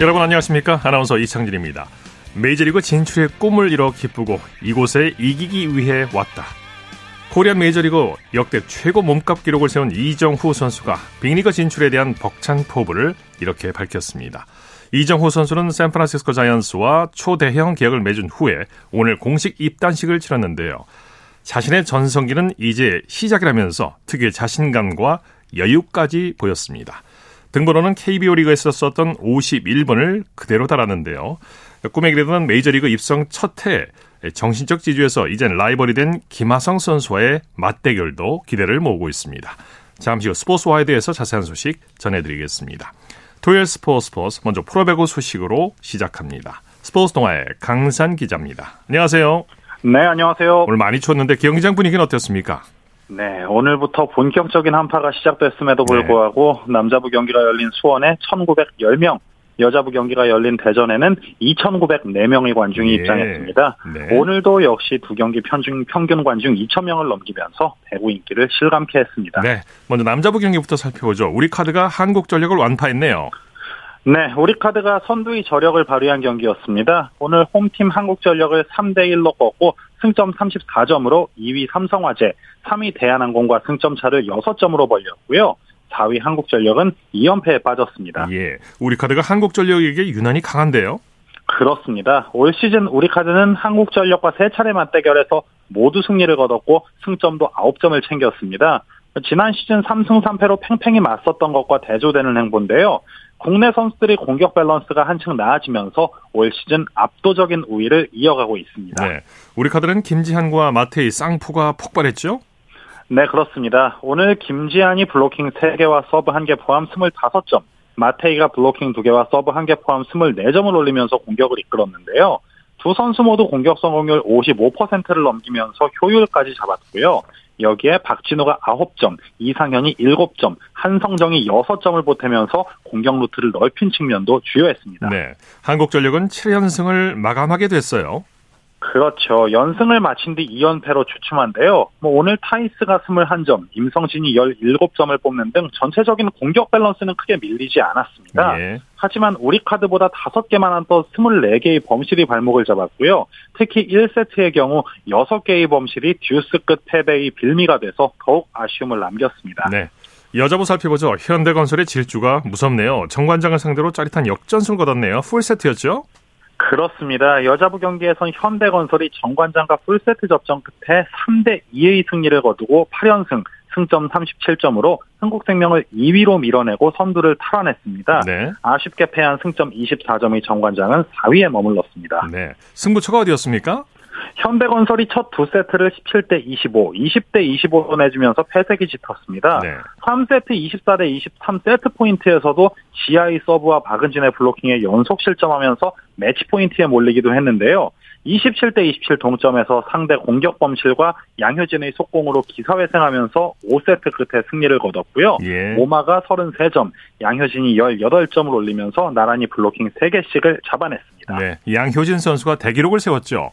여러분 안녕하십니까? 아나운서 이창진입니다. 메이저리그 진출의 꿈을 이뤄 기쁘고 이곳에 이기기 위해 왔다. 코리안 메이저리그 역대 최고 몸값 기록을 세운 이정후 선수가 빅리그 진출에 대한 벅찬 포부를 이렇게 밝혔습니다. 이정후 선수는 샌프란시스코 자이언스와 초대형 계약을 맺은 후에 오늘 공식 입단식을 치렀는데요. 자신의 전성기는 이제 시작이라면서 특유의 자신감과 여유까지 보였습니다. 등번호는 KBO 리그에서 썼던 51번을 그대로 달았는데요. 꿈에 그리던 메이저리그 입성 첫 해 정신적 지주에서 이젠 라이벌이 된 김하성 선수와의 맞대결도 기대를 모으고 있습니다. 잠시 후 스포츠와에 대해서 자세한 소식 전해드리겠습니다. 토요일 스포츠 스포츠 먼저 프로배구 소식으로 시작합니다. 스포츠 동아의 강산 기자입니다. 안녕하세요. 네, 안녕하세요. 오늘 많이 추웠는데 경기장 분위기는 어땠습니까? 네, 오늘부터 본격적인 한파가 시작됐음에도 네. 불구하고 네. 남자부 경기가 열린 수원에 1,910명, 여자부 경기가 열린 대전에는 2,904명의 관중이 예. 입장했습니다. 네. 오늘도 역시 두 경기 평균, 평균 관중 2,000명을 넘기면서 배구 인기를 실감케 했습니다. 네, 먼저 남자부 경기부터 살펴보죠. 우리 카드가 한국전력을 완파했네요. 네, 우리 카드가 선두의 저력을 발휘한 경기였습니다. 오늘 홈팀 한국전력을 3대 1로 꺾고 승점 34점으로 2위 삼성화재, 3위 대한항공과 승점 차를 6점으로 벌렸고요. 4위 한국전력은 2연패에 빠졌습니다. 예, 우리카드가 한국전력에게 유난히 강한데요? 그렇습니다. 올 시즌 우리카드는 한국전력과 세 차례 맞대결에서 모두 승리를 거뒀고 승점도 9점을 챙겼습니다. 지난 시즌 3승 3패로 팽팽히 맞섰던 것과 대조되는 행보인데요. 국내 선수들이 공격 밸런스가 한층 나아지면서 올 시즌 압도적인 우위를 이어가고 있습니다. 네. 우리 카드는 김지한과 마테이 쌍포가 폭발했죠? 네, 그렇습니다. 오늘 김지한이 블로킹 3개와 서브 1개 포함 25점, 마테이가 블로킹 2개와 서브 1개 포함 24점을 올리면서 공격을 이끌었는데요. 두 선수 모두 공격 성공률 55%를 넘기면서 효율까지 잡았고요. 여기에 박진호가 9점, 이상현이 7점, 한성정이 6점을 보태면서 공격 루트를 넓힌 측면도 주요했습니다. 네. 한국전력은 7연승을 마감하게 됐어요. 그렇죠. 연승을 마친 뒤 2연패로 주춤한데요. 뭐 오늘 타이스가 21점, 임성진이 17점을 뽑는 등 전체적인 공격 밸런스는 크게 밀리지 않았습니다. 예. 하지만 우리 카드보다 5개나 많은 24개의 범실이 발목을 잡았고요. 특히 1세트의 경우 6개의 범실이 듀스 끝 패배의 빌미가 돼서 더욱 아쉬움을 남겼습니다. 네. 여자부 살펴보죠. 현대건설의 질주가 무섭네요. 정관장을 상대로 짜릿한 역전승을 거뒀네요. 풀세트였죠? 그렇습니다. 여자부 경기에선 현대건설이 정관장과 풀세트 접전 끝에 3대 2의 승리를 거두고 8연승, 승점 37점으로 한국생명을 2위로 밀어내고 선두를 탈환했습니다. 네. 아쉽게 패한 승점 24점의 정관장은 4위에 머물렀습니다. 네. 승부처가 어디였습니까? 현대건설이 첫 두 세트를 17대 25, 20대 25로 내주면서 패색이 짙었습니다. 네. 3세트 24대 23 세트 포인트에서도 지아의 서브와 박은진의 블로킹에 연속 실점하면서 매치 포인트에 몰리기도 했는데요. 27대 27 동점에서 상대 공격 범실과 양효진의 속공으로 기사회생하면서 5세트 끝에 승리를 거뒀고요. 예. 모마가 33점, 양효진이 18점을 올리면서 나란히 블로킹 3개씩을 잡아냈습니다. 네, 양효진 선수가 대기록을 세웠죠.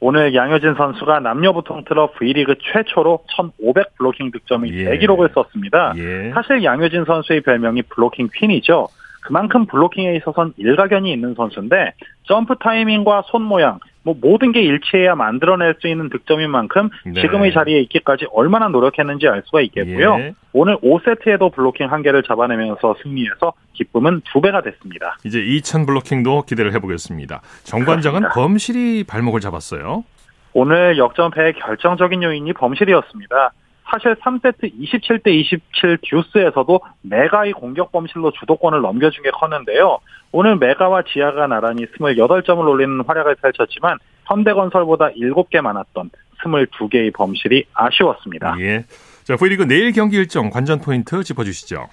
오늘 양효진 선수가 남녀부 통틀어 V리그 최초로 1,500 블로킹 득점의 예. 대기록을 썼습니다. 예. 사실 양효진 선수의 별명이 블로킹 퀸이죠. 그만큼 블로킹에 있어서는 일가견이 있는 선수인데 점프 타이밍과 손 모양 뭐 모든 게 일치해야 만들어낼 수 있는 득점인 만큼 네. 지금의 자리에 있기까지 얼마나 노력했는지 알 수가 있겠고요. 예. 오늘 5세트에도 블로킹 한 개를 잡아내면서 승리해서 기쁨은 두 배가 됐습니다. 이제 2천 블로킹도 기대를 해보겠습니다. 정관장은 그렇습니다. 범실이 발목을 잡았어요. 오늘 역전패의 결정적인 요인이 범실이었습니다. 사실 3세트 27대 27 듀스에서도 메가의 공격 범실로 주도권을 넘겨준 게 컸는데요. 오늘 메가와 지아가 나란히 28점을 올리는 활약을 펼쳤지만 현대건설보다 7개 많았던 22개의 범실이 아쉬웠습니다. 예. 자, V리그 내일 경기 일정 관전 포인트 짚어주시죠.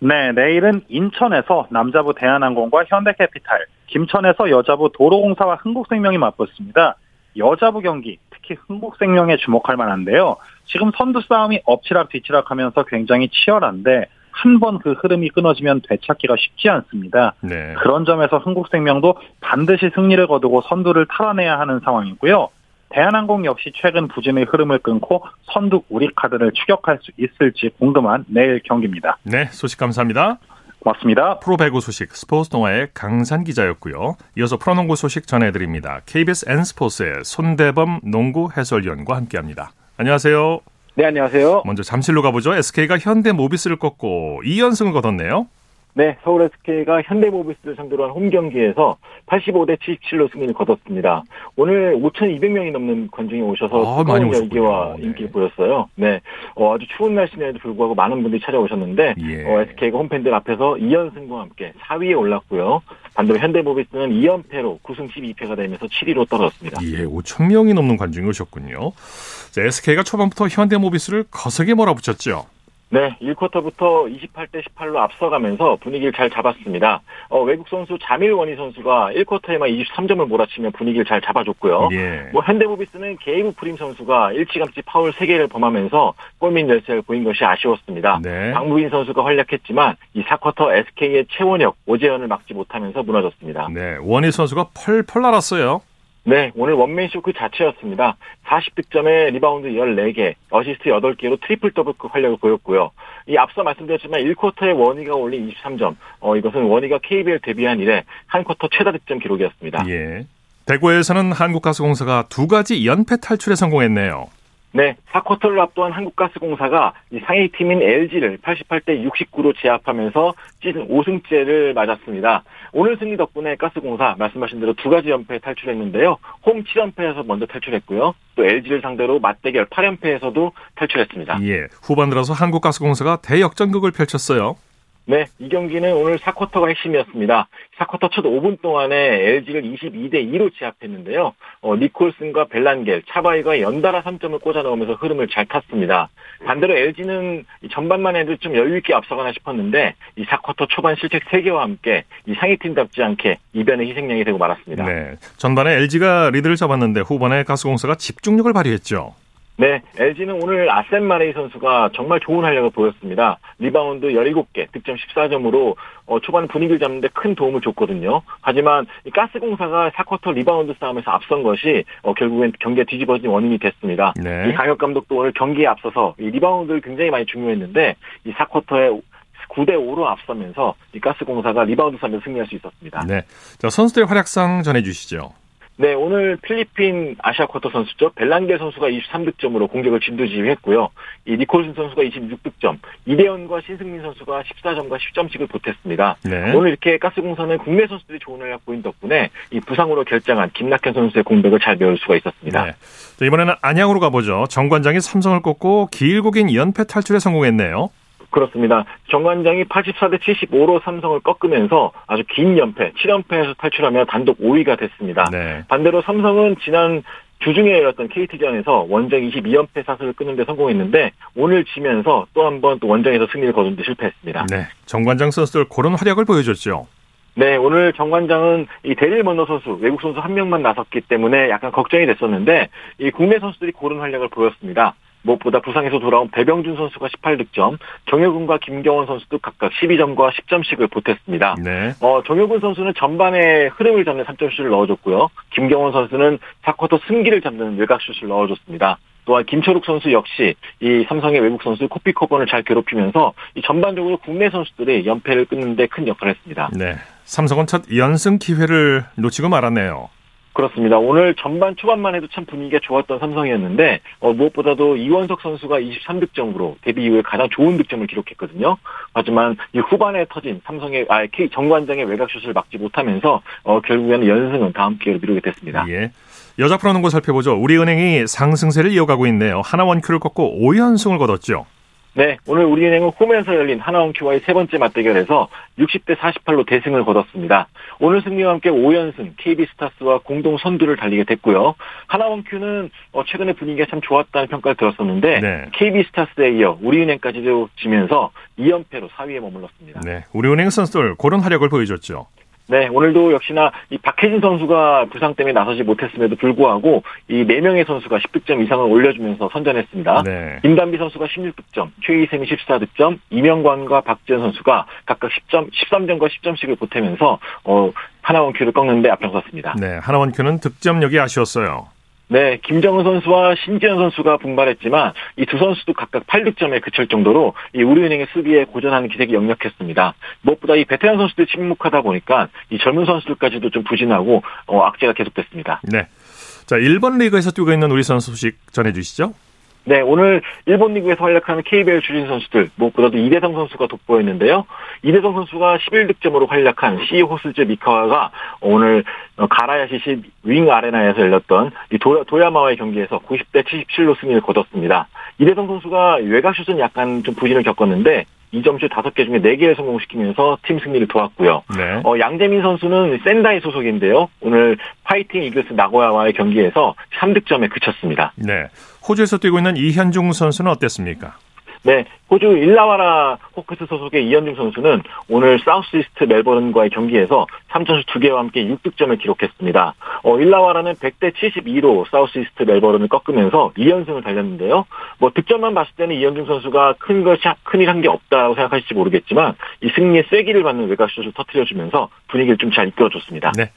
네, 내일은 인천에서 남자부 대한항공과 현대캐피탈, 김천에서 여자부 도로공사와 흥국생명이 맞붙습니다. 여자부 경기 특히 흥국생명에 주목할 만한데요. 지금 선두 싸움이 엎치락 뒤치락 하면서 굉장히 치열한데 한 번 그 흐름이 끊어지면 되찾기가 쉽지 않습니다. 네. 그런 점에서 흥국생명도 반드시 승리를 거두고 선두를 탈환해야 하는 상황이고요. 대한항공 역시 최근 부진의 흐름을 끊고 선두 우리 카드를 추격할 수 있을지 궁금한 내일 경기입니다. 네, 소식 감사합니다. 맞습니다. 프로배구 소식 스포츠 동아의 강산 기자였고요. 이어서 프로농구 소식 전해드립니다. KBS N스포츠의 손대범 농구 해설위원과 함께합니다. 안녕하세요. 네, 안녕하세요. 먼저 잠실로 가보죠. SK가 현대 모비스를 꺾고 2연승을 거뒀네요. 네, 서울 SK가 현대모비스를 상대로 한 홈 경기에서 85대 77로 승리를 거뒀습니다. 오늘 5,200명이 넘는 관중이 오셔서 아, 많이 열기와 네. 인기를 보였어요. 네, 어, 아주 추운 날씨에도 불구하고 많은 분들이 찾아오셨는데 예. 어, SK가 홈팬들 앞에서 2연승과 함께 4위에 올랐고요. 반대로 현대모비스는 2연패로 9승 12패가 되면서 7위로 떨어졌습니다. 예, 5천 명이 넘는 관중이 오셨군요. 자, SK가 초반부터 현대모비스를 거세게 몰아붙였죠. 네, 1쿼터부터 28대 18로 앞서가면서 분위기를 잘 잡았습니다. 어, 외국 선수 자밀 워니 선수가 1쿼터에만 23점을 몰아치며 분위기를 잘 잡아줬고요. 예. 뭐 현대모비스는 게이브 프림 선수가 일찌감치 파울 3개를 범하면서 골밑 열세를 보인 것이 아쉬웠습니다. 네. 박무빈 선수가 활약했지만 이 4쿼터 SK의 최원혁, 오재현을 막지 못하면서 무너졌습니다. 네, 워니 선수가 펄펄 날았어요. 네, 오늘 원맨쇼 그 자체였습니다. 40득점에 리바운드 14개, 어시스트 8개로 트리플 더블급 활약을 보였고요. 이 앞서 말씀드렸지만 1쿼터에 워니가 올린 23점, 어, 이것은 워니가 KBL 데뷔한 이래 한 쿼터 최다 득점 기록이었습니다. 예. 대구에서는 한국가스공사가 두 가지 연패 탈출에 성공했네요. 네, 4쿼터를 앞둔 한국가스공사가 이 상위 팀인 LG를 88대 69로 제압하면서 시즌 5승째를 맞았습니다. 오늘 승리 덕분에 가스공사 말씀하신 대로 두 가지 연패에 탈출했는데요. 홈 7연패에서 먼저 탈출했고요. 또 LG를 상대로 맞대결 8연패에서도 탈출했습니다. 예. 후반 들어서 한국가스공사가 대역전극을 펼쳤어요. 네, 이 경기는 오늘 4쿼터가 핵심이었습니다. 4쿼터 첫 5분 동안에 LG를 22대 2로 제압했는데요. 어, 니콜슨과 벨란겔, 차바이가 연달아 3점을 꽂아 넣으면서 흐름을 잘 탔습니다. 반대로 LG는 전반만 해도 좀 여유 있게 앞서가나 싶었는데 이 4쿼터 초반 실책 3개와 함께 이 상위팀답지 않게 이변의 희생양이 되고 말았습니다. 네. 전반에 LG가 리드를 잡았는데 후반에 가스공사가 집중력을 발휘했죠. 네, LG는 오늘 아셈 마레이 선수가 정말 좋은 활약을 보였습니다. 리바운드 17개, 득점 14점으로 어, 초반 분위기를 잡는데 큰 도움을 줬거든요. 하지만 이 가스공사가 4쿼터 리바운드 싸움에서 앞선 것이 어, 결국엔 경기가 뒤집어진 원인이 됐습니다. 네. 이 강혁 감독도 오늘 경기에 앞서서 이 리바운드를 굉장히 많이 강조했는데 이 4쿼터에 9대 5로 앞서면서 이 가스공사가 리바운드 싸움에서 승리할 수 있었습니다. 네. 자, 선수들의 활약상 전해 주시죠. 네, 오늘 필리핀 아시아 쿼터 선수죠. 벨란게 선수가 23득점으로 공격을 진두지휘했고요. 이 니콜슨 선수가 26득점, 이대현과 신승민 선수가 14점과 10점씩을 보탰습니다. 네. 오늘 이렇게 가스공사는 국내 선수들이 좋은 활약 보인 덕분에 이 부상으로 결장한 김낙현 선수의 공백을 잘 메울 수가 있었습니다. 네. 자, 이번에는 안양으로 가보죠. 정관장이 삼성을 꺾고 길고 긴 연패 탈출에 성공했네요. 그렇습니다. 정관장이 84대 75로 삼성을 꺾으면서 아주 긴 연패, 7연패에서 탈출하며 단독 5위가 됐습니다. 네. 반대로 삼성은 지난 주중에 열렸던 KT전에서 원정 22연패 사슬을 끊는 데 성공했는데 오늘 지면서 또 한 번 또 원정에서 승리를 거둔 데 실패했습니다. 네. 정관장 선수들 그런 활약을 보여줬죠. 네, 오늘 정관장은 이 데릴 먼너 선수, 외국 선수 한 명만 나섰기 때문에 약간 걱정이 됐었는데 이 국내 선수들이 고른 활약을 보였습니다. 무엇보다 부상에서 돌아온 배병준 선수가 18득점, 정효근과 김경원 선수도 각각 12점과 10점씩을 보탰습니다. 네. 어, 정효근 선수는 전반에 흐름을 잡는 3점슛을 넣어줬고요. 김경원 선수는 4쿼터 승기를 잡는 외곽슛을 넣어줬습니다. 또한 김철욱 선수 역시 이 삼성의 외국 선수 코피 코번을 잘 괴롭히면서 이 전반적으로 국내 선수들이 연패를 끊는 데 큰 역할을 했습니다. 네. 삼성은 첫 연승 기회를 놓치고 말았네요. 그렇습니다. 오늘 전반 초반만 해도 참 분위기가 좋았던 삼성이었는데 어, 무엇보다도 이원석 선수가 23득점으로 데뷔 이후에 가장 좋은 득점을 기록했거든요. 하지만 이 후반에 터진 삼성의 아 K 정관장의 외곽슛을 막지 못하면서 어, 결국에는 연승은 다음 기회로 미루게 됐습니다. 예. 여자 프로농구 살펴보죠. 우리은행이 상승세를 이어가고 있네요. 하나원큐를 꺾고 5연승을 거뒀죠. 네, 오늘 우리은행은 홈에서 열린 하나원큐와의 세 번째 맞대결에서 60대 48로 대승을 거뒀습니다. 오늘 승리와 함께 5연승 KB스타스와 공동 선두를 달리게 됐고요. 하나원큐는 어, 최근에 분위기가 참 좋았다는 평가를 들었었는데 네. KB스타스에 이어 우리은행까지도 지면서 2연패로 4위에 머물렀습니다. 네. 우리은행 선수들 그런 활약을 보여줬죠. 네, 오늘도 역시나 이 박혜진 선수가 부상 때문에 나서지 못했음에도 불구하고 이 4명의 선수가 10득점 이상을 올려주면서 선전했습니다. 네. 김단비 선수가 16득점, 최희샘이 14득점, 이명관과 박지현 선수가 각각 10점, 13점과 10점씩을 보태면서 어, 하나원 큐를 꺾는데 앞장섰습니다. 네. 하나원 큐는 득점력이 아쉬웠어요. 네, 김정은 선수와 신지현 선수가 분발했지만 이 두 선수도 각각 8득점에 그칠 정도로 이 우리은행의 수비에 고전하는 기색이 역력했습니다. 무엇보다 이 베테랑 선수들이 침묵하다 보니까 이 젊은 선수들까지도 좀 부진하고 어, 악재가 계속됐습니다. 네. 자, 일본 리그에서 뛰고 있는 우리 선수 소식 전해 주시죠. 네, 오늘 일본 리그에서 활약하는 KBL 출신 선수들 무엇보다도 이대성 선수가 돋보였는데요. 이대성 선수가 11득점으로 활약한 C 호스즈 미카와가 오늘 가라야시시 윙 아레나에서 열렸던 이 도야마와의 경기에서 90대 77로 승리를 거뒀습니다. 이대성 선수가 외곽슛은 약간 좀 부진을 겪었는데 2점슛 5개 중에 4개를 성공시키면서 팀 승리를 도왔고요. 네. 어, 양재민 선수는 센다이 소속인데요. 오늘 파이팅 이글스 나고야와의 경기에서 3득점에 그쳤습니다. 네. 호주에서 뛰고 있는 이현중 선수는 어땠습니까? 네, 호주 일라와라 호크스 소속의 이현중 선수는 오늘 사우스이스트 멜버른과의 경기에서 3점슛 2개와 함께 6득점을 기록했습니다. 어, 일라와라는 100대 72로 사우스이스트 멜버른을 꺾으면서 2연승을 달렸는데요. 뭐 득점만 봤을 때는 이현중 선수가 큰 것이 큰일 한 게 없다고 생각하실지 모르겠지만 이 승리의 쐐기를 받는 외곽슛을 터트려주면서 분위기를 좀 잘 이끌어줬습니다. 네.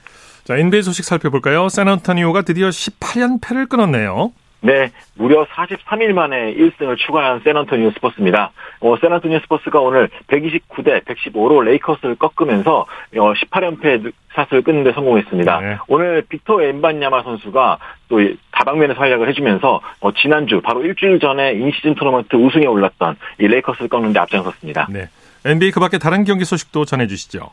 자, NBA 소식 살펴볼까요? 샌안토니오가 드디어 18연패를 끊었네요. 네, 무려 43일 만에 1승을 추가한 샌안토니오 스퍼스입니다. 어, 샌안토니오 스퍼스가 오늘 129대 115로 레이커스를 꺾으면서 어, 18연패 사슬을 끊는 데 성공했습니다. 네. 오늘 빅터 웸반야마 선수가 또 다방면에서 활약을 해주면서 어, 지난주 바로 일주일 전에 in-season 토너먼트 우승에 올랐던 이 레이커스를 꺾는 데 앞장섰습니다. 네. NBA 그 밖에 다른 경기 소식도 전해주시죠.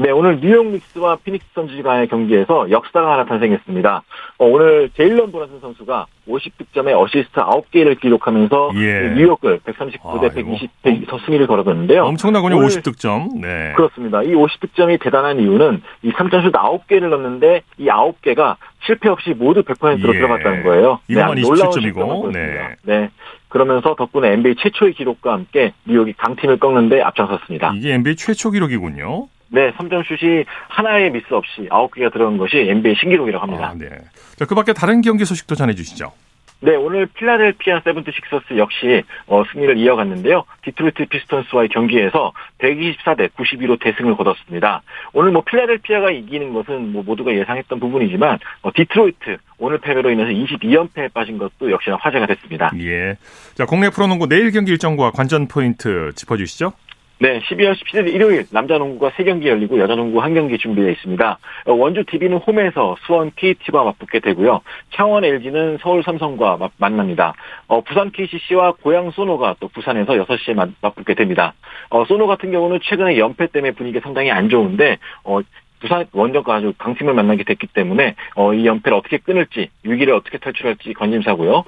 네, 오늘 뉴욕 닉스와 피닉스 선즈 간의 경기에서 역사가 하나 탄생했습니다. 어, 오늘 제일런 브런슨 선수가 50득점에 어시스트 9개를 기록하면서 예. 뉴욕을 139대 120, 100서 승리를 거뒀는데요. 엄청나군요, 50득점. 네. 그렇습니다. 이 50득점이 대단한 이유는 이 3점슛 9개를 넣는데 이 9개가 실패 없이 모두 100%로 예. 들어갔다는 거예요. 이거만 네, 27점이고. 네. 네. 그러면서 덕분에 NBA 최초의 기록과 함께 뉴욕이 강팀을 꺾는데 앞장섰습니다. 이게 NBA 최초 기록이군요. 네, 3점 슛이 하나의 미스 없이 9개가 들어간 것이 NBA 신기록이라고 합니다. 아, 네. 자, 그 밖에 다른 경기 소식도 전해 주시죠. 네, 오늘 필라델피아 세븐티식서스 역시 어, 승리를 이어갔는데요. 디트로이트 피스톤스와의 경기에서 124대 92로 대승을 거뒀습니다. 오늘 뭐 필라델피아가 이기는 것은 뭐 모두가 예상했던 부분이지만 어, 디트로이트 오늘 패배로 인해서 22연패에 빠진 것도 역시나 화제가 됐습니다. 예. 자, 국내 프로농구 내일 경기 일정과 관전 포인트 짚어주시죠. 네, 12월 17일 일요일 남자 농구가 3경기 열리고 여자 농구 1경기 준비되어 있습니다. 어, 원주 DB는 홈에서 수원 KT와 맞붙게 되고요. 창원 LG는 서울 삼성과 만납니다. 어, 부산 KCC와 고양 소노가 또 부산에서 6시에 맞, 맞붙게 됩니다. 어, 소노 같은 경우는 최근에 연패 때문에 분위기가 상당히 안 좋은데 어, 부산 원정과 아주 강팀을 만나게 됐기 때문에 어, 이 연패를 어떻게 끊을지 위기를 어떻게 탈출할지 관심사고요.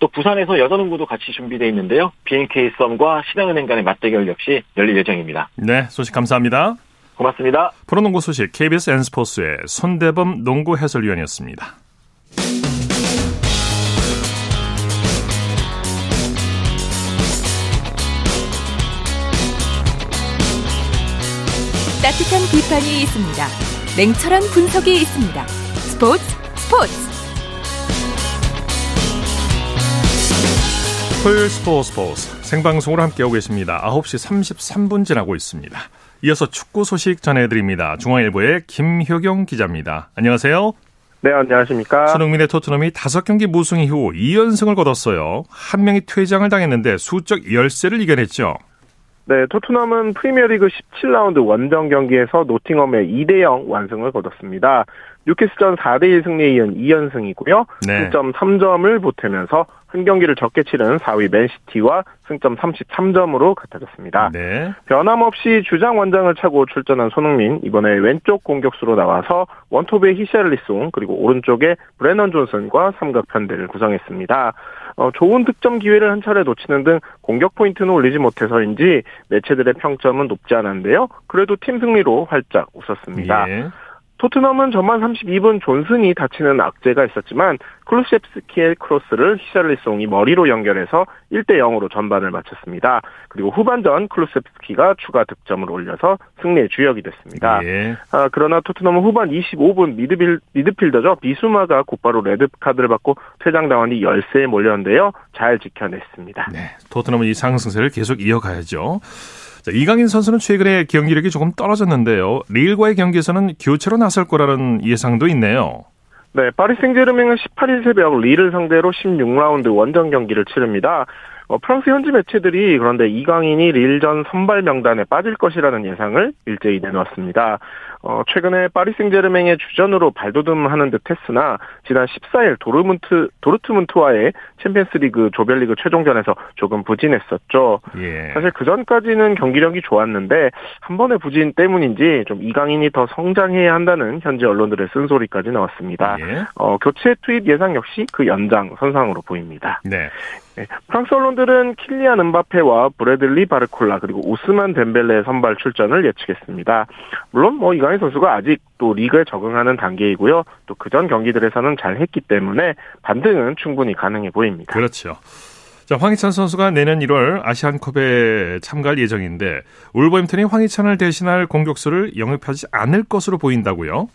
또 부산에서 여자농구도 같이 준비되어 있는데요. BNK 썸과 신한은행 간의 맞대결 역시 열릴 예정입니다. 네, 소식 감사합니다. 고맙습니다. 프로농구 소식 KBS N스포츠의 손대범 농구 해설위원이었습니다. 따뜻한 비판이 있습니다. 냉철한 분석이 있습니다. 스포츠 스포츠 토요일 스포츠 스포츠 생방송으로 함께하고 계십니다. 9시 33분 지나고 있습니다. 이어서 축구 소식 전해드립니다. 중앙일보의 김효경 기자입니다. 안녕하세요. 네, 안녕하십니까. 손흥민의 토트넘이 5경기 무승 이후 2연승을 거뒀어요. 한 명이 퇴장을 당했는데 수적 열세를 이겨냈죠. 네, 토트넘은 프리미어리그 17라운드 원정 경기에서 노팅엄의 2대 0 완승을 거뒀습니다. 뉴캐스전 4대 1 승리에 이은 2연승이고요. 네. 승점 3점을 보태면서 한 경기를 적게 치른 4위 맨시티와 승점 33점으로 같아졌습니다. 네. 변함없이 주장 원장을 차고 출전한 손흥민 이번에 왼쪽 공격수로 나와서 원톱의 히샬리송 그리고 오른쪽에 브레넌 존슨과 삼각 편대를 구성했습니다. 어, 좋은 득점 기회를 한 차례 놓치는 등 공격 포인트는 올리지 못해서인지 매체들의 평점은 높지 않았는데요. 그래도 팀 승리로 활짝 웃었습니다. 예. 토트넘은 전반 32분 존슨이 다치는 악재가 있었지만 클루셉스키의 크로스를 히샬리송이 머리로 연결해서 1대 0으로 전반을 마쳤습니다. 그리고 후반전 클루셉스키가 추가 득점을 올려서 승리의 주역이 됐습니다. 예. 아, 그러나 토트넘은 후반 25분 미드빌, 미드필더죠. 비수마가 곧바로 레드 카드를 받고 퇴장당한 뒤 열세에 몰렸는데요. 잘 지켜냈습니다. 네, 토트넘은 이 상승세를 계속 이어가야죠. 자, 이강인 선수는 최근에 경기력이 조금 떨어졌는데요. 리일과의 경기에서는 교체로 나설 거라는 예상도 있네요. 네, 파리 생제르맹은 18일 새벽 리를 상대로 16라운드 원정 경기를 치릅니다. 어, 프랑스 현지 매체들이 그런데 이강인이 릴전 선발 명단에 빠질 것이라는 예상을 일제히 내놓았습니다. 어, 최근에 파리 생제르맹의 주전으로 발돋움하는 듯했으나 지난 14일 도르문트 도르트문트와의 챔피언스리그 조별리그 최종전에서 조금 부진했었죠. 예. 사실 그 전까지는 경기력이 좋았는데 한 번의 부진 때문인지 좀 이강인이 더 성장해야 한다는 현지 언론들의 쓴소리까지 나왔습니다. 예. 어, 교체 투입 예상 역시 그 연장 선상으로 보입니다. 네. 네. 프랑스 언론들은 킬리안 은바페와 브래들리 바르콜라 그리고 우스만 덴벨레의 선발 출전을 예측했습니다. 물론 뭐 이강인 선수가 아직 또 리그에 적응하는 단계이고요. 또 그전 경기들에서는 잘 했기 때문에 반등은 충분히 가능해 보입니다. 그렇죠. 자, 황희찬 선수가 내년 1월 아시안컵에 참가할 예정인데 울버햄튼이 황희찬을 대신할 공격수를 영입하지 않을 것으로 보인다고요?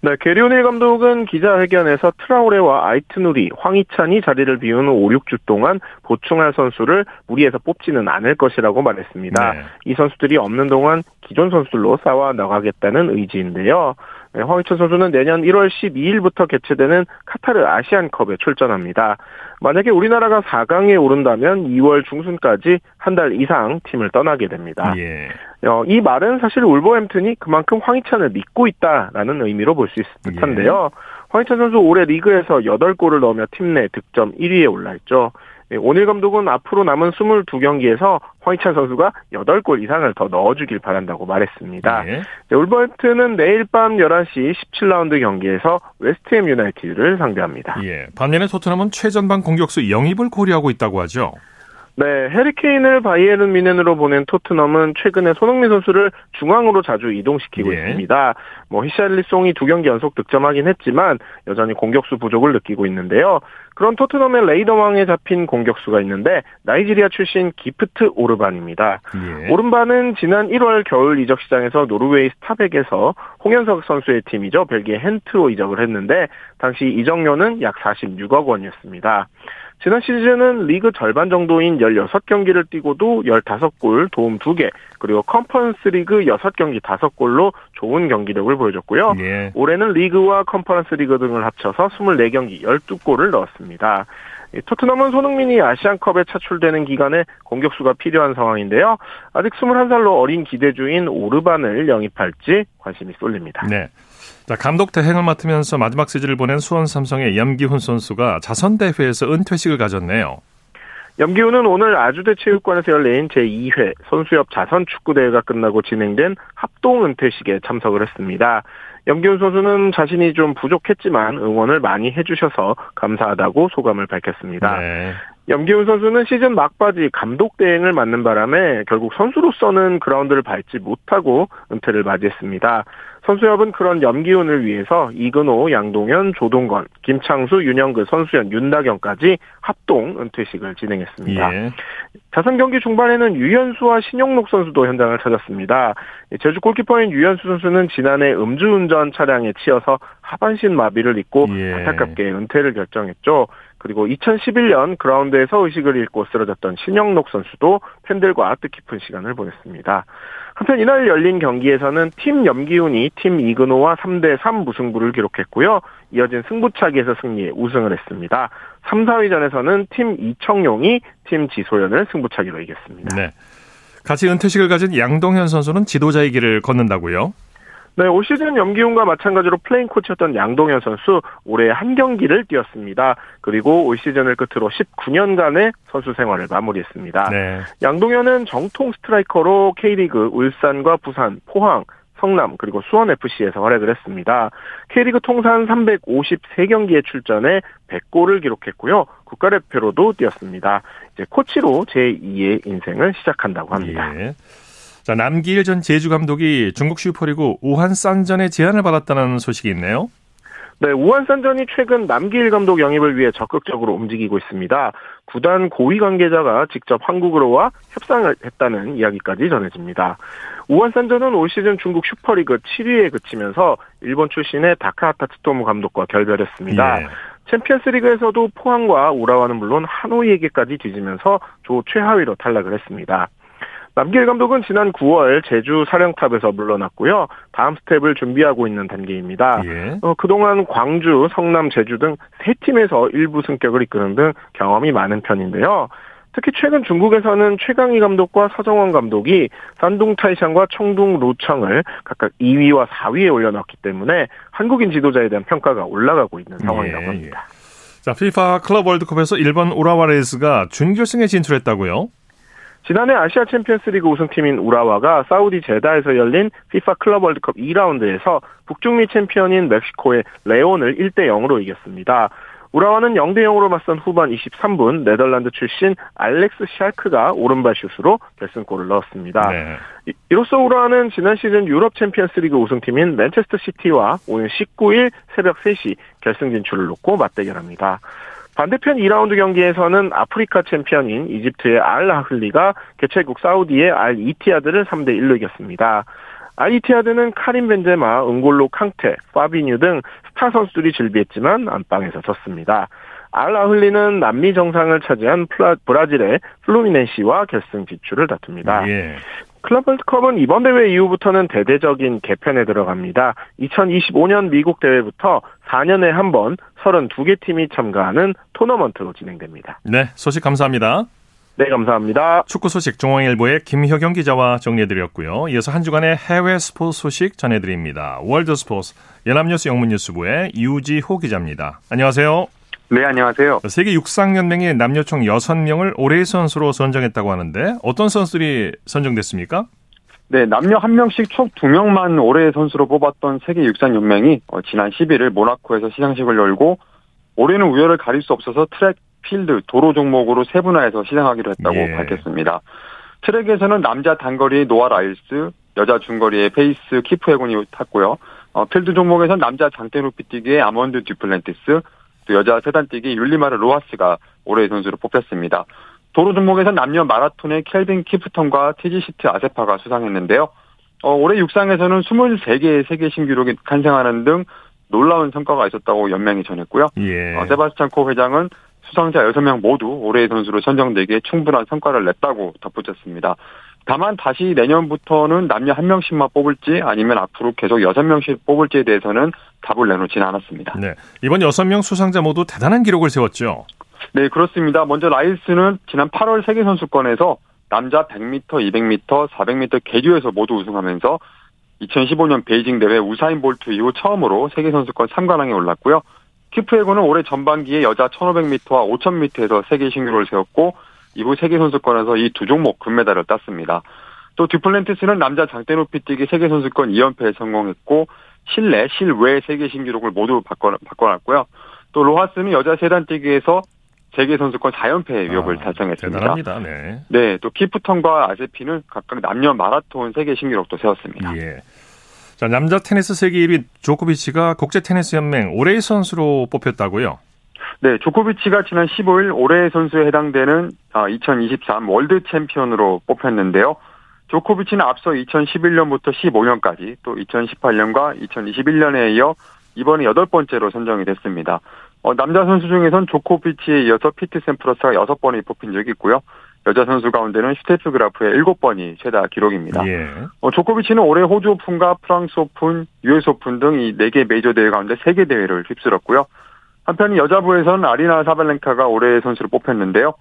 네, 게리오닐 감독은 기자회견에서 트라우레와 아이트누리, 황희찬이 자리를 비우는 5, 6주 동안 보충할 선수를 무리해서 뽑지는 않을 것이라고 말했습니다. 네. 이 선수들이 없는 동안 기존 선수들로 싸워 나가겠다는 의지인데요. 네, 황희찬 선수는 내년 1월 12일부터 개최되는 카타르 아시안컵에 출전합니다. 만약에 우리나라가 4강에 오른다면 2월 중순까지 한 달 이상 팀을 떠나게 됩니다. 예. 어, 이 말은 사실 울버햄튼이 그만큼 황희찬을 믿고 있다라는 의미로 볼 수 있을 듯한데요. 예. 황희찬 선수 올해 리그에서 8골을 넣으며 팀 내 득점 1위에 올라있죠. 예, 오늘 감독은 앞으로 남은 22경기에서 황희찬 선수가 8골 이상을 더 넣어주길 바란다고 말했습니다. 네. 울버햄튼은 내일 밤 11시 17라운드 경기에서 웨스트햄 유나이티드를 상대합니다. 예, 반면에 토트넘은 최전방 공격수 영입을 고려하고 있다고 하죠. 네, 해리케인을 바이에른 미넨으로 보낸 토트넘은 최근에 손흥민 선수를 중앙으로 자주 이동시키고 예. 있습니다. 뭐 히샬리송이 두 경기 연속 득점하긴 했지만 여전히 공격수 부족을 느끼고 있는데요. 그런 토트넘의 레이더망에 잡힌 공격수가 있는데 나이지리아 출신 기프트 오르반입니다. 예. 오르반은 지난 1월 겨울 이적 시장에서 노르웨이 스타베크에서 홍현석 선수의 팀이죠. 벨기에 헨트로 이적을 했는데 당시 이적료는 약 46억 원이었습니다. 지난 시즌은 리그 절반 정도인 16경기를 뛰고도 15골, 도움 2개, 그리고 컨퍼런스 리그 6경기 5골로 좋은 경기력을 보여줬고요. 예. 올해는 리그와 컨퍼런스 리그 등을 합쳐서 24경기 12골을 넣었습니다. 토트넘은 손흥민이 아시안컵에 차출되는 기간에 공격수가 필요한 상황인데요. 아직 21살로 어린 기대주인 오르반을 영입할지 관심이 쏠립니다. 네. 자, 감독 대행을 맡으면서 마지막 시즌을 보낸 수원 삼성의 염기훈 선수가 자선 대회에서 은퇴식을 가졌네요. 염기훈은 오늘 아주대 체육관에서 열린 제2회 선수협 자선 축구대회가 끝나고 진행된 합동 은퇴식에 참석을 했습니다. 염기훈 선수는 자신이 좀 부족했지만 응원을 많이 해주셔서 감사하다고 소감을 밝혔습니다. 네. 염기훈 선수는 시즌 막바지 감독 대행을 맡는 바람에 결국 선수로서는 그라운드를 밟지 못하고 은퇴를 맞이했습니다. 선수협은 그런 염기훈을 위해서 이근호, 양동현, 조동건, 김창수, 윤영근, 선수연, 윤다경까지 합동 은퇴식을 진행했습니다. 예. 자선 경기 중반에는 유현수와 신영록 선수도 현장을 찾았습니다. 제주 골키퍼인 유현수 선수는 지난해 음주운전 차량에 치여서 하반신 마비를 입고 예. 안타깝게 은퇴를 결정했죠. 그리고 2011년 그라운드에서 의식을 잃고 쓰러졌던 신영록 선수도 팬들과 뜻깊은 시간을 보냈습니다. 한편 이날 열린 경기에서는 팀 염기훈이 팀 이근호와 3대 3 무승부를 기록했고요. 이어진 승부차기에서 승리해 우승을 했습니다. 3, 4위전에서는 팀 이청용이 팀 지소연을 승부차기로 이겼습니다. 네. 같이 은퇴식을 가진 양동현 선수는 지도자의 길을 걷는다고요? 네, 올 시즌 염기훈과 마찬가지로 플레잉 코치였던 양동현 선수 올해 한 경기를 뛰었습니다. 그리고 올 시즌을 끝으로 19년간의 선수 생활을 마무리했습니다. 네. 양동현은 정통 스트라이커로 K리그 울산과 부산, 포항, 성남 그리고 수원FC에서 활약을 했습니다. K리그 통산 353경기에 출전해 100골을 기록했고요. 국가대표로도 뛰었습니다. 이제 코치로 제2의 인생을 시작한다고 합니다. 예. 자, 남기일 전 제주 감독이 중국 슈퍼리그 우한 쌍전에 제안을 받았다는 소식이 있네요. 네, 우한 쌍전이 최근 남기일 감독 영입을 위해 적극적으로 움직이고 있습니다. 구단 고위 관계자가 직접 한국으로 와 협상을 했다는 이야기까지 전해집니다. 우한 싼전은 올 시즌 중국 슈퍼리그 7위에 그치면서 일본 출신의 다카하타 쓰토무 감독과 결별했습니다. 예. 챔피언스 리그에서도 포항과 우라와는 물론 하노이에게까지 뒤지면서 조 최하위로 탈락을 했습니다. 남기일 감독은 지난 9월 제주 사령탑에서 물러났고요. 다음 스텝을 준비하고 있는 단계입니다. 예. 어, 그동안 광주, 성남, 제주 등 세 팀에서 1부 승격을 이끄는 등 경험이 많은 편인데요. 특히 최근 중국에서는 최강희 감독과 서정원 감독이 산둥 타이산과 청두 룽청을 각각 2위와 4위에 올려놨기 때문에 한국인 지도자에 대한 평가가 올라가고 있는 상황이라고 예, 합니다. 예. 자, 피파 클럽 월드컵에서 일본 우라와 레즈가 준결승에 진출했다고요? 지난해 아시아 챔피언스 리그 우승팀인 우라와가 사우디 제다에서 열린 피파 클럽 월드컵 2라운드에서 북중미 챔피언인 멕시코의 레온을 1대 0으로 이겼습니다. 우라와는 0대 0으로 맞선 후반 23분 네덜란드 출신 알렉스 샬크가 오른발 슛으로 결승골을 넣었습니다. 네. 이로써 우라와는 지난 시즌 유럽 챔피언스리그 우승팀인 맨체스터 시티와 오는 19일 새벽 3시 결승 진출을 놓고 맞대결합니다. 반대편 2라운드 경기에서는 아프리카 챔피언인 이집트의 알 아흘리가 개최국 사우디의 알 이티하드를 3대 1로 이겼습니다. 알 이티하드는 카림 벤제마, 은골로 캉테, 파비뉴 등 스타 선수들이 즐비했지만 안방에서 졌습니다. 알 아흘리는 남미 정상을 차지한 브라질의 플루미넨시와 결승 진출을 다툽니다. 예. 클럽 월드컵은 이번 대회 이후부터는 대대적인 개편에 들어갑니다. 2025년 미국 대회부터 4년에 한 번 32개 팀이 참가하는 토너먼트로 진행됩니다. 네, 소식 감사합니다. 네, 감사합니다. 축구 소식 중앙일보의 김효경 기자와 정리해드렸고요. 이어서 한 주간의 해외 스포츠 소식 전해드립니다. 월드 스포츠 연합뉴스 영문뉴스부의 유지호 기자입니다. 안녕하세요. 네, 안녕하세요. 세계 육상연맹이 남녀 총 6명을 올해의 선수로 선정했다고 하는데 어떤 선수들이 선정됐습니까? 네, 남녀 한 명씩 총 두 명만 올해의 선수로 뽑았던 세계 육상연맹이 어, 지난 11일 모나코에서 시상식을 열고 올해는 우열을 가릴 수 없어서 트랙, 필드, 도로 종목으로 세분화해서 시상하기로 했다고 예. 밝혔습니다. 트랙에서는 남자 단거리 노아 라일스, 여자 중거리의 페이스 키프예곤이 탔고요. 어, 필드 종목에서 남자 장대 높이 뛰기의 아먼드 듀플랜티스, 또 여자 세단뛰기 율리마르 로하스가 올해의 선수로 뽑혔습니다. 도로 종목에서 남녀 마라톤의 켈빈 키프텀과 티지스트 아세파가 수상했는데요. 어, 올해 육상에서는 23개의 세계 신기록이 탄생하는 등 놀라운 성과가 있었다고 연맹이 전했고요. 예. 어, 세바스찬 코 회장은 수상자 6명 모두 올해의 선수로 선정되기에 충분한 성과를 냈다고 덧붙였습니다. 다만 다시 내년부터는 남녀 한 명씩만 뽑을지 아니면 앞으로 계속 6명씩 뽑을지에 대해서는 답을 내놓지는 않았습니다. 네. 이번 6명 수상자 모두 대단한 기록을 세웠죠. 네, 그렇습니다. 먼저 라이스는 지난 8월 세계 선수권에서 남자 100m, 200m, 400m 계류에서 모두 우승하면서 2015년 베이징 대회 우사인 볼트 이후 처음으로 세계 선수권 3관왕에 올랐고요. 키프에고는 올해 전반기에 여자 1500m와 5000m에서 세계 신기록을 세웠고 이후 세계 선수권에서 이 두 종목 금메달을 땄습니다. 또 듀플렌티스는 남자 장대 높이 뛰기 세계 선수권 2연패에 성공했고 실내, 실외 세계 신기록을 모두 바꿔, 바꿔놨고요. 또 로하스는 여자 세단 뛰기에서 세계 선수권 4연패 위협을 아, 달성했습니다. 대단합니다. 네. 네, 또 키프턴과 아제피는 각각 남녀 마라톤 세계 신기록도 세웠습니다. 예. 자, 남자 테니스 세계 1위 조코비치가 국제 테니스 연맹 올해의 선수로 뽑혔다고요? 네, 조코비치가 지난 15일 올해의 선수에 해당되는 2023 아, 월드 챔피언으로 뽑혔는데요. 조코비치는 앞서 2011년부터 15년까지 또 2018년과 2021년에 이어 이번에 여덟 번째로 선정이 됐습니다. 어, 남자 선수 중에선 조코비치에 이어서 피트 샘프러스가 여섯 번이 뽑힌 적이 있고요. 여자 선수 가운데는 슈테프 그라프의 7번이 최다 기록입니다. 예. 어, 조코비치는 올해 호주 오픈과 프랑스 오픈, US 오픈 등이 4개 메이저 대회 가운데 3개 대회를 휩쓸었고요. 한편 여자부에서는 아리나 사발렌카가 올해의 선수로 뽑혔는데요.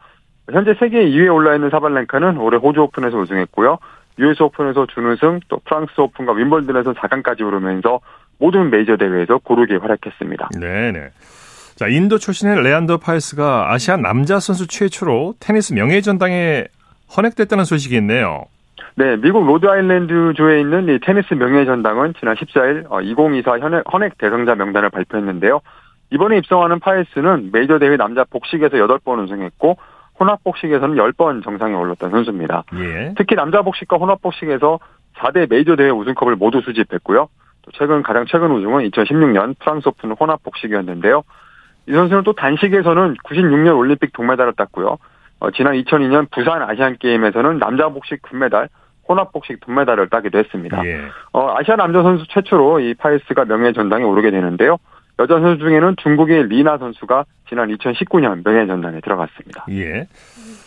현재 세계 2위에 올라 있는 사발렌카는 올해 호주 오픈에서 우승했고요. US 오픈에서 준우승, 또 프랑스 오픈과 윔블던에서 4강까지 오르면서 모든 메이저 대회에서 고르게 활약했습니다. 네네. 자, 인도 출신의 레안더 파이스가 아시아 남자 선수 최초로 테니스 명예전당에 헌액됐다는 소식이 있네요. 네, 미국 로드아일랜드주에 있는 이 테니스 명예전당은 지난 14일 2024 어, 헌액 대상자 명단을 발표했는데요. 이번에 입성하는 파이스는 메이저 대회 남자 복식에서 8번 우승했고 혼합 복식에서는 10번 정상에 올랐던 선수입니다. 예. 특히 남자 복식과 혼합 복식에서 4대 메이저 대회 우승컵을 모두 수집했고요. 또 최근 가장 최근 우승은 2016년 프랑스 오픈 혼합 복식이었는데요. 이 선수는 또 단식에서는 96년 올림픽 동메달을 땄고요. 어, 지난 2002년 부산 아시안 게임에서는 남자 복식 금메달, 혼합 복식 금메달을 따기도 했습니다. 예. 어, 아시아 남자 선수 최초로 이 파이스가 명예 전당에 오르게 되는데요. 여자 선수 중에는 중국의 리나 선수가 지난 2019년 명예 전당에 들어갔습니다. 예.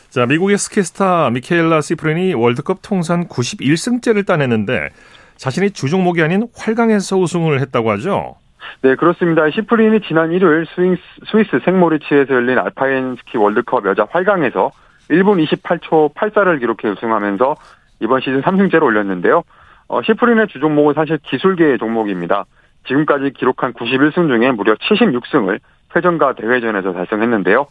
자, 미국의 스키스타 미케일라 시프린이 월드컵 통산 91승째를 따냈는데 자신의 주종목이 아닌 활강에서 우승을 했다고 하죠. 네, 그렇습니다. 시프린이 지난 1일 스위스, 스위스 생모리치에서 열린 알파인 스키 월드컵 여자 활강에서 1분 28초 84를 기록해 우승하면서 이번 시즌 3승째를 올렸는데요. 어, 시프린의 주종목은 사실 기술계의 종목입니다. 지금까지 기록한 91승 중에 무려 76승을 회전과 대회전에서 달성했는데요.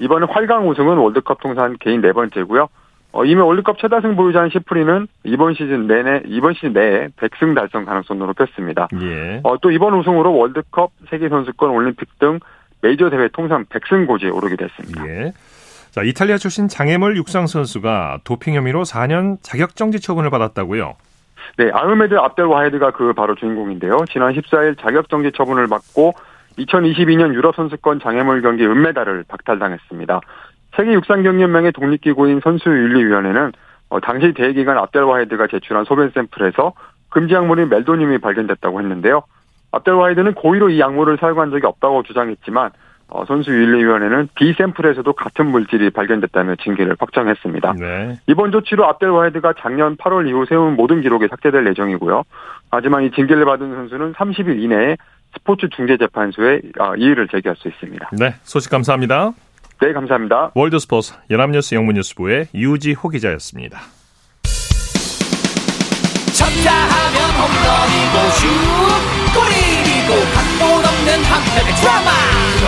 이번에 활강 우승은 월드컵 통산 개인 네 번째고요. 어, 이미 월드컵 최다승 보유자인 시프리는 이번 시즌 내내 이번 시즌 내에 100승 달성 가능성도 높였습니다. 예. 어, 또 이번 우승으로 월드컵, 세계 선수권, 올림픽 등 메이저 대회 통산 100승 고지에 오르게 됐습니다. 예. 자, 이탈리아 출신 장애물 육상 선수가 도핑 혐의로 4년 자격 정지 처분을 받았다고요? 네, 아흐메드 압델 와헤드가 그 바로 주인공인데요. 지난 14일 자격 정지 처분을 받고 2022년 유럽 선수권 장애물 경기 은메달을 박탈당했습니다. 세계 육상경연맹의 독립기구인 선수윤리위원회는 어, 당시 대회기간 압델 와헤드가 제출한 소변 샘플에서 금지 약물인 멜도늄이 발견됐다고 했는데요. 압델 와헤드는 고의로 이 약물을 사용한 적이 없다고 주장했지만 어, 선수윤리위원회는 B 샘플에서도 같은 물질이 발견됐다며 징계를 확정했습니다. 네. 이번 조치로 압델와헤드가 작년 8월 이후 세운 모든 기록이 삭제될 예정이고요. 하지만 이 징계를 받은 선수는 30일 이내에 스포츠 중재재판소에 어, 이의를 제기할 수 있습니다. 네, 소식 감사합니다. 네, 감사합니다. 월드스포츠 연합뉴스 영문뉴스부의 유지호 기자였습니다. 쳤다 하면 홈런이고 슛 골이고 각본 없는 한편의 드라마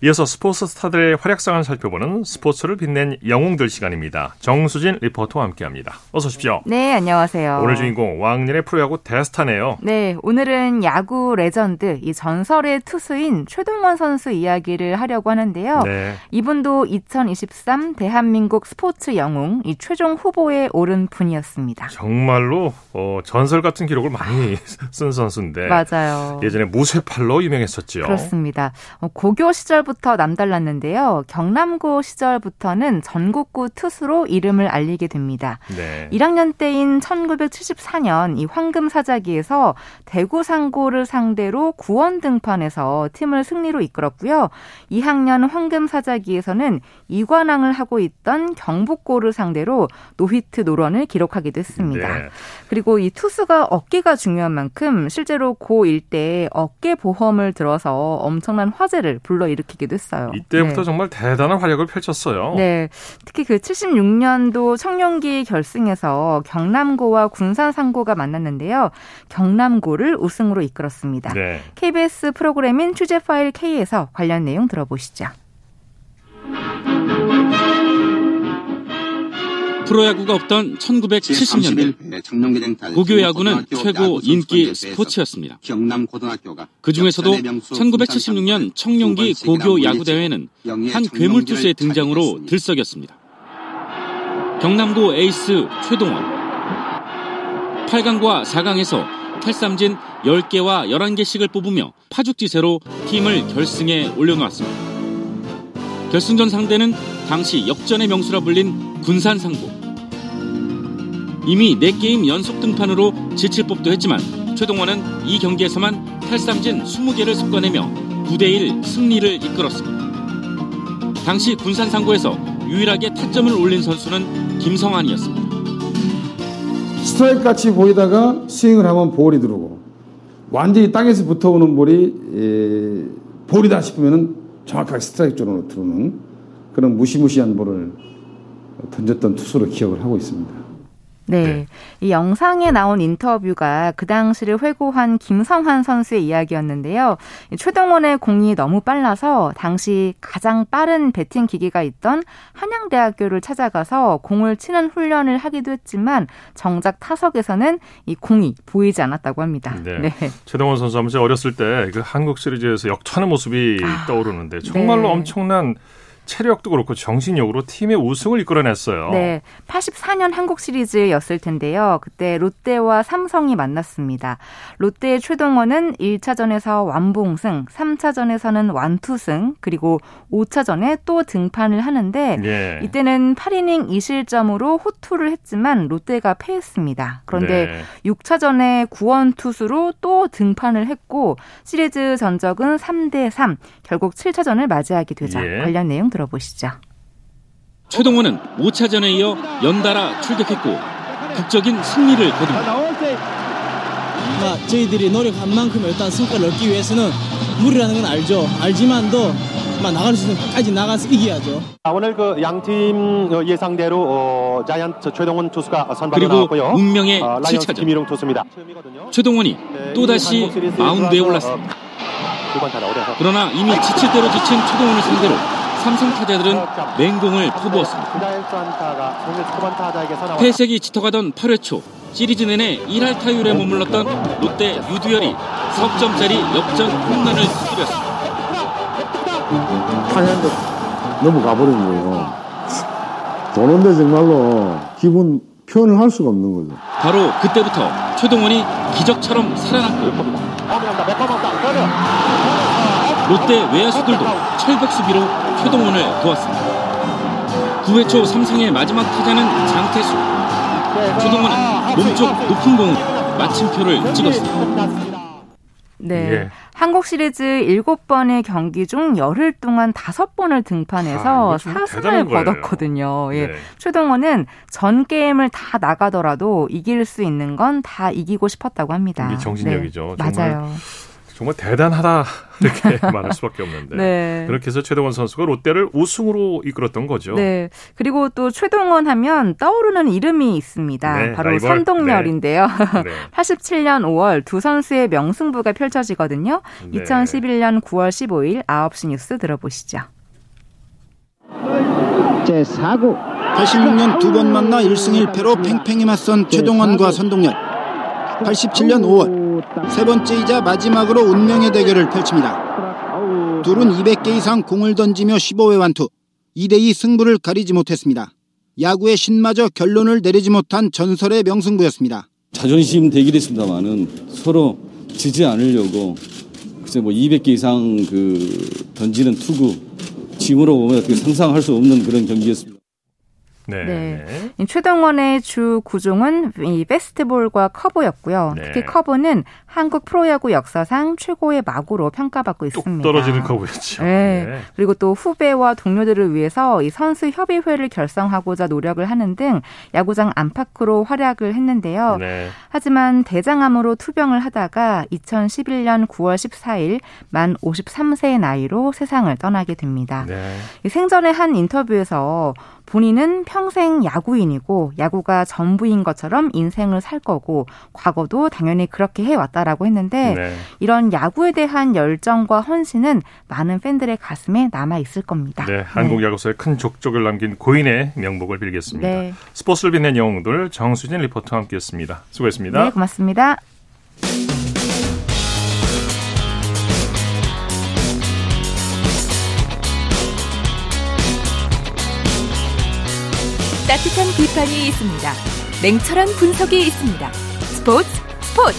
이어서 스포츠 스타들의 활약상을 살펴보는 스포츠를 빛낸 영웅들 시간입니다. 정수진 리포터와 함께합니다. 어서 오십시오. 네, 안녕하세요. 오늘 주인공 왕년의 프로야구 대스타네요. 네, 오늘은 야구 레전드 이 전설의 투수인 최동원 선수 이야기를 하려고 하는데요. 네. 이분도 2023 대한민국 스포츠 영웅 이 최종 후보에 오른 분이었습니다. 정말로 어, 전설 같은 기록을 많이 쓴 선수인데 맞아요. 예전에 무쇠팔로 유명했었죠. 그렇습니다. 어, 고교 시절 시절부터 남달랐는데요. 경남고 시절부터는 전국구 투수로 이름을 알리게 됩니다. 네. 1학년 때인 1974년 이 황금 사자기에서 대구 상고를 상대로 구원 등판에서 팀을 승리로 이끌었고요. 2학년 황금 사자기에서는 이관왕을 하고 있던 경북고를 상대로 노히트 노런을 기록하기도 했습니다. 네. 그리고 이 투수가 어깨가 중요한 만큼 실제로 고1 때 어깨 보험을 들어서 엄청난 화제를 불러일으키 게 기도 했어요. 이때부터 네. 정말 대단한 활약을 펼쳤어요. 네. 특히 그 76년도 청룡기 결승에서 경남고와 군산상고가 만났는데요. 경남고를 우승으로 이끌었습니다. 네. KBS 프로그램인 취재 파일 K에서 관련 내용 들어보시죠. 프로야구가 없던 1970년대 고교 야구는 최고 인기 스포츠였습니다. 그 중에서도 1976년 청룡기 고교 야구 대회는 한 괴물 투수의 등장으로 들썩였습니다. 경남고 에이스 최동원 8강과 4강에서 탈삼진 10개와 11개씩을 뽑으며 파죽지세로 팀을 결승에 올려놓았습니다. 결승전 상대는 당시 역전의 명수라 불린 군산상고. 이미 4게임 연속 등판으로 지칠 법도 했지만 최동원은 이 경기에서만 탈삼진 20개를 섞어내며 9대1 승리를 이끌었습니다. 당시 군산 상고에서 유일하게 타점을 올린 선수는 김성환이었습니다. 스트라이크 같이 보이다가 스윙을 하면 볼이 들어오고 완전히 땅에서 붙어오는 볼이 에, 볼이다 싶으면 정확하게 스트라이크 쪽으로 들어오는 그런 무시무시한 볼을 던졌던 투수로 기억을 하고 있습니다. 네. 네. 이 영상에 나온 인터뷰가 그 당시를 회고한 김성환 선수의 이야기였는데요. 최동원의 공이 너무 빨라서 당시 가장 빠른 배팅 기계가 있던 한양대학교를 찾아가서 공을 치는 훈련을 하기도 했지만 정작 타석에서는 이 공이 보이지 않았다고 합니다. 네. 네. 최동원 선수 아무튼 어렸을 때 그 한국 시리즈에서 역전의 모습이 아, 떠오르는데 정말로 네. 엄청난 체력도 그렇고 정신력으로 팀의 우승을 이끌어냈어요. 네. 84년 한국 시리즈였을 텐데요. 그때 롯데와 삼성이 만났습니다. 롯데의 최동원은 1차전에서 완봉승, 3차전에서는 완투승, 그리고 5차전에 또 등판을 하는데 예. 이때는 8이닝 2실점으로 호투를 했지만 롯데가 패했습니다. 그런데 네. 6차전에 구원 투수로 또 등판을 했고 시리즈 전적은 3대 3, 결국 7차전을 맞이하게 되자 예. 관련 내용 들 어보시죠. 최동원은 5차전에 이어 연달아 출격했고 극적인 승리를 거둡니다. 저희들이 노력한 만큼 일단 성과를 얻기 위해서는 무리라는 건 알죠. 알지만도 나갈 수 있는 까지 나가서 이겨야죠. 오늘 그 양팀 예상대로 어, 자이언트 최동원 투수가 선발을 나왔고요. 운명의 어, 7차전 김일웅 투수입니다. 최동원이 네, 또다시 마운드에 올랐습니다. 그러나 이미 지칠 대로 지친 최동원을 상대로 삼성 타자들은 맹공을 퍼부었습니다. 폐색이 짙어가던 8회 초 시리즈 내내 1할 타율에 머물렀던 롯데 유두열이 석점짜리 역전 홈런을 터뜨렸습니다. 타이한테 넘어가버린 거예요. 도는데 정말로 기분 표현을 할 수가 없는 거죠. 바로 그때부터 최동원이 기적처럼 살아났고 롯데 외야수들도 철벽 수비로 최동원을 도왔습니다. 9회 초 삼성의 마지막 타자는 장태수. 최동원은 몸쪽 높은 공으로 마침표를 찍었습니다. 네. 예. 한국 시리즈 7번의 경기 중 열흘 동안 5번을 등판해서 아, 4승을 거뒀거든요. 예. 네. 최동원은 전 게임을 다 나가더라도 이길 수 있는 건 다 이기고 싶었다고 합니다. 이게 정신력이죠. 네. 맞아요. 정말 대단하다 이렇게 말할 수밖에 없는데 네. 그렇게 해서 최동원 선수가 롯데를 우승으로 이끌었던 거죠. 네. 그리고 또 최동원 하면 떠오르는 이름이 있습니다. 네, 바로 라이벌. 선동열인데요. 네. 87년 5월 두 선수의 명승부가 펼쳐지거든요. 2011년 9월 15일 9시 뉴스 들어보시죠. 제 4구 86년 두 번 만나 1승 1패로 팽팽히 맞선 최동원과 선동열 87년 5월 세 번째이자 마지막으로 운명의 대결을 펼칩니다. 둘은 200개 이상 공을 던지며 15회 완투, 2대2 승부를 가리지 못했습니다. 야구의 신마저 결론을 내리지 못한 전설의 명승부였습니다. 자존심 대결했습니다만은 서로 지지 않으려고 글쎄 뭐 200개 이상 그 던지는 투구 지금으로 보면 어떻게 상상할 수 없는 그런 경기였습니다. 네. 네. 최동원의 주 구종은 이 베스트볼과 커브였고요. 네. 특히 커브는 한국 프로야구 역사상 최고의 마구로 평가받고 있습니다. 떨어지는 커브였죠. 네. 네. 그리고 또 후배와 동료들을 위해서 이 선수 협의회를 결성하고자 노력을 하는 등 야구장 안팎으로 활약을 했는데요. 네. 하지만 대장암으로 투병을 하다가 2011년 9월 14일 만 53세의 나이로 세상을 떠나게 됩니다. 네. 생전에 한 인터뷰에서 본인은 평생 야구인이고 야구가 전부인 것처럼 인생을 살 거고 과거도 당연히 그렇게 해왔다라고 했는데 네. 이런 야구에 대한 열정과 헌신은 많은 팬들의 가슴에 남아 있을 겁니다. 네, 한국 네. 야구사에 큰 족적을 남긴 고인의 명복을 빌겠습니다. 네. 스포츠를 빛낸 영웅들 정수진 리포터와 함께했습니다. 수고했습니다. 네, 고맙습니다. 따뜻한 비판이 있습니다. 냉철한 분석이 있습니다. 스포츠 스포츠.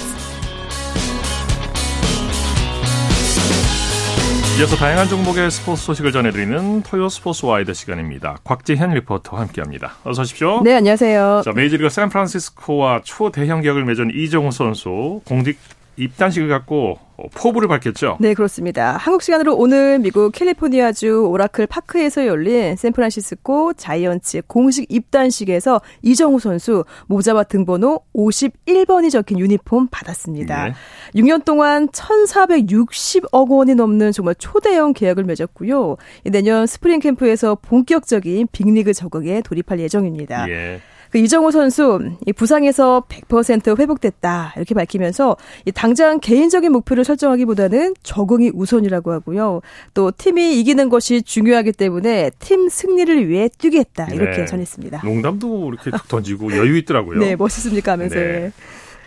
이어서 다양한 종목의 스포츠 소식을 전해드리는 토요 스포츠 와이드 시간입니다. 곽지현 리포터와 함께합니다. 어서 오십시오. 네, 안녕하세요. 자, 메이저리그 샌프란시스코와 초대형 계약을 맺은 이정우 선수 공직 입단식을 갖고 포부를 밝혔죠. 네, 그렇습니다. 한국 시간으로 오늘 미국 캘리포니아주 오라클 파크에서 열린 샌프란시스코 자이언츠 공식 입단식에서 이정우 선수 모자와 등번호 51번이 적힌 유니폼 받았습니다. 네. 6년 동안 1,460억 원이 넘는 정말 초대형 계약을 맺었고요. 내년 스프링 캠프에서 본격적인 빅리그 적응에 돌입할 예정입니다. 예. 그 이정후 선수 이 부상에서 100% 회복됐다 이렇게 밝히면서 이 당장 개인적인 목표를 설정하기보다는 적응이 우선이라고 하고요. 또 팀이 이기는 것이 중요하기 때문에 팀 승리를 위해 뛰겠다 이렇게 네. 전했습니다. 농담도 이렇게 툭 던지고 여유 있더라고요. 네, 멋있습니까 하면서. 네.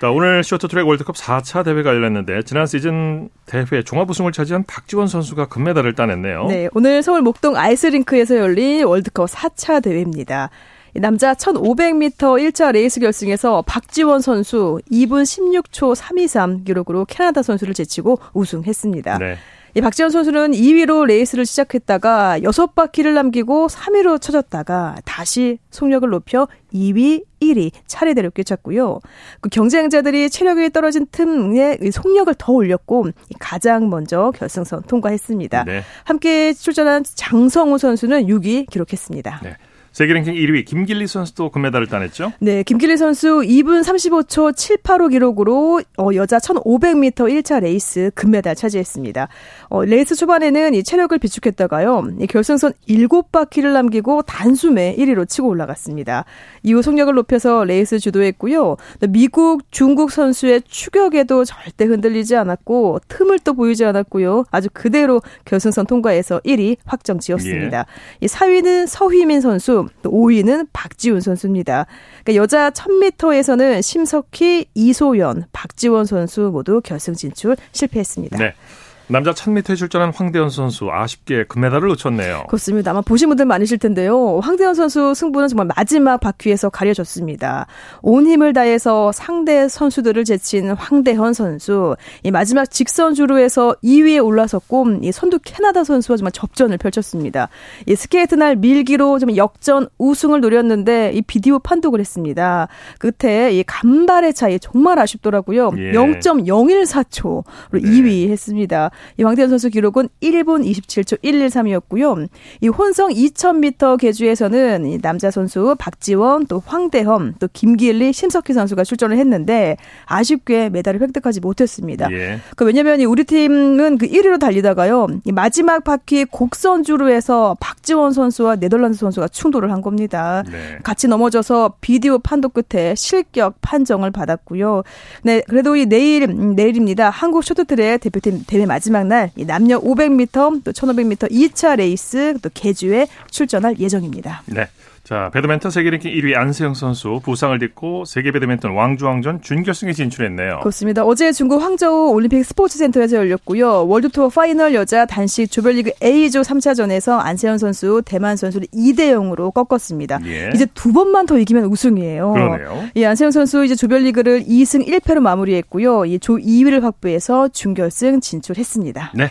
자, 오늘 쇼트트랙 월드컵 4차 대회가 열렸는데 지난 시즌 대회 종합 우승을 차지한 박지원 선수가 금메달을 따냈네요. 네, 오늘 서울 목동 아이스링크에서 열린 월드컵 4차 대회입니다. 남자 1500m 1차 레이스 결승에서 박지원 선수 2분 16초 323 기록으로 캐나다 선수를 제치고 우승했습니다. 네. 이 박지원 선수는 2위로 레이스를 시작했다가 6바퀴를 남기고 3위로 처졌다가 다시 속력을 높여 2위, 1위 차례대로 꿰찼고요. 그 경쟁자들이 체력이 떨어진 틈에 속력을 더 올렸고 가장 먼저 결승선 통과했습니다. 네. 함께 출전한 장성우 선수는 6위 기록했습니다. 네. 세계 랭킹 1위 김길리 선수도 금메달을 따냈죠? 네, 김길리 선수 2분 35초 785 기록으로 어, 여자 1500m 1차 레이스 금메달 차지했습니다. 어, 레이스 초반에는 이 체력을 비축했다가요. 이 결승선 7바퀴를 남기고 단숨에 1위로 치고 올라갔습니다. 이후 속력을 높여서 레이스 주도했고요. 미국, 중국 선수의 추격에도 절대 흔들리지 않았고 틈을 또 보이지 않았고요. 아주 그대로 결승선 통과해서 1위 확정 지었습니다. 예. 이 4위는 서휘민 선수 또 5위는 박지훈 선수입니다. 그러니까 여자 1000m에서는 심석희, 이소연, 박지원 선수 모두 결승 진출 실패했습니다. 네. 남자 1000m에 출전한 황대현 선수 아쉽게 금메달을 놓쳤네요. 그렇습니다. 아마 보신 분들 많으실 텐데요. 황대현 선수 승부는 정말 마지막 바퀴에서 가려졌습니다. 온 힘을 다해서 상대 선수들을 제친 황대헌 선수. 이 마지막 직선 주로에서 2위에 올라섰고 이 선두 캐나다 선수와 정말 접전을 펼쳤습니다. 이 스케이트 날 밀기로 좀 역전 우승을 노렸는데 이 비디오 판독을 했습니다. 끝에 이 간발의 차이 정말 아쉽더라고요. 예. 0.014초로 네. 2위 했습니다. 이 황대헌 선수 기록은 1분 27초 113이었고요. 이 혼성 2000m 계주에서는 이 남자 선수 박지원 또 황대헌 또 김길리 심석희 선수가 출전을 했는데 아쉽게 메달을 획득하지 못했습니다. 예. 그 왜냐면 이 우리 팀은 그 1위로 달리다가요. 이 마지막 바퀴 곡선주로에서 박지원 선수와 네덜란드 선수가 충돌을 한 겁니다. 네. 같이 넘어져서 비디오 판독 끝에 실격 판정을 받았고요. 네, 그래도 이 내일 내일입니다. 한국 쇼트트랙 대표팀 대회 마지막 마지막 날 남녀 500m 또 1500m 2차 레이스 또 계주에 출전할 예정입니다. 네. 자, 배드민턴 세계 랭킹 1위 안세영 선수 부상을 딛고 세계 배드민턴 왕중왕전 준결승에 진출했네요. 그렇습니다. 어제 중국 항저우 올림픽 스포츠 센터에서 열렸고요. 월드투어 파이널 여자 단식 조별리그 A조 3차전에서 안세영 선수 대만 선수를 2대 0으로 꺾었습니다. 예. 이제 두 번만 더 이기면 우승이에요. 그러네요. 예, 안세영 선수 이제 조별리그를 2승 1패로 마무리했고요. 이조 2위를 확보해서 준결승 진출했습니다. 네.